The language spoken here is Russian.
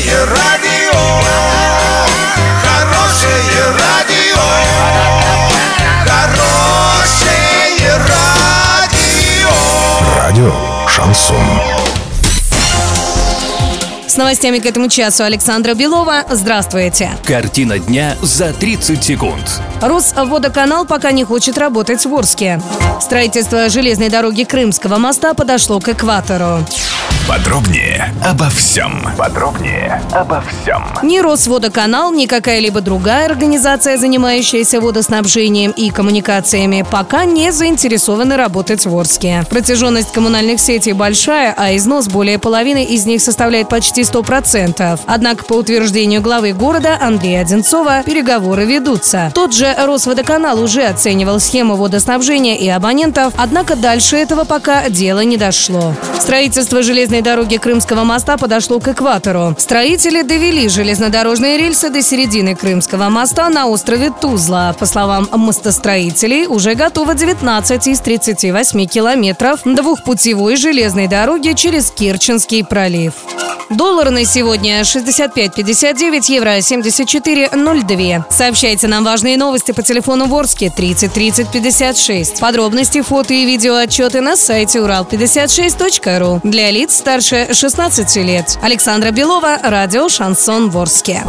Хорошее радио, хорошее радио, хорошее радио. Радио Шансон. С новостями к этому часу Александра Белова. Здравствуйте. Картина дня за 30 секунд. Росводоканал пока не хочет работать в Орске. Строительство железной дороги Крымского моста подошло к экватору. Подробнее обо всем. Подробнее обо всем. Ни Росводоканал, ни какая-либо другая организация, занимающаяся водоснабжением и коммуникациями, пока не заинтересованы работать в Орске. Протяженность коммунальных сетей большая, а износ более половины из них составляет почти 100%. Однако, по утверждению главы города Андрея Одинцова, переговоры ведутся. Тот же Росводоканал уже оценивал схему водоснабжения и абонентов, однако дальше этого пока дело не дошло. Строительство железной дороги Крымского моста подошло к экватору. Строители довели железнодорожные рельсы до середины Крымского моста на острове Тузла. По словам мостостроителей, уже готово 19 из 38 километров двухпутевой железной дороги через Керченский пролив. Доллар на сегодня 65.59, евро 74.02. Сообщайте нам важные новости по телефону Ворске 30 30 56. Подробности, фото и видео отчеты на сайте урал56.ру. Для лиц старше 16 лет. Александра Белова, радио «Шансон Ворске».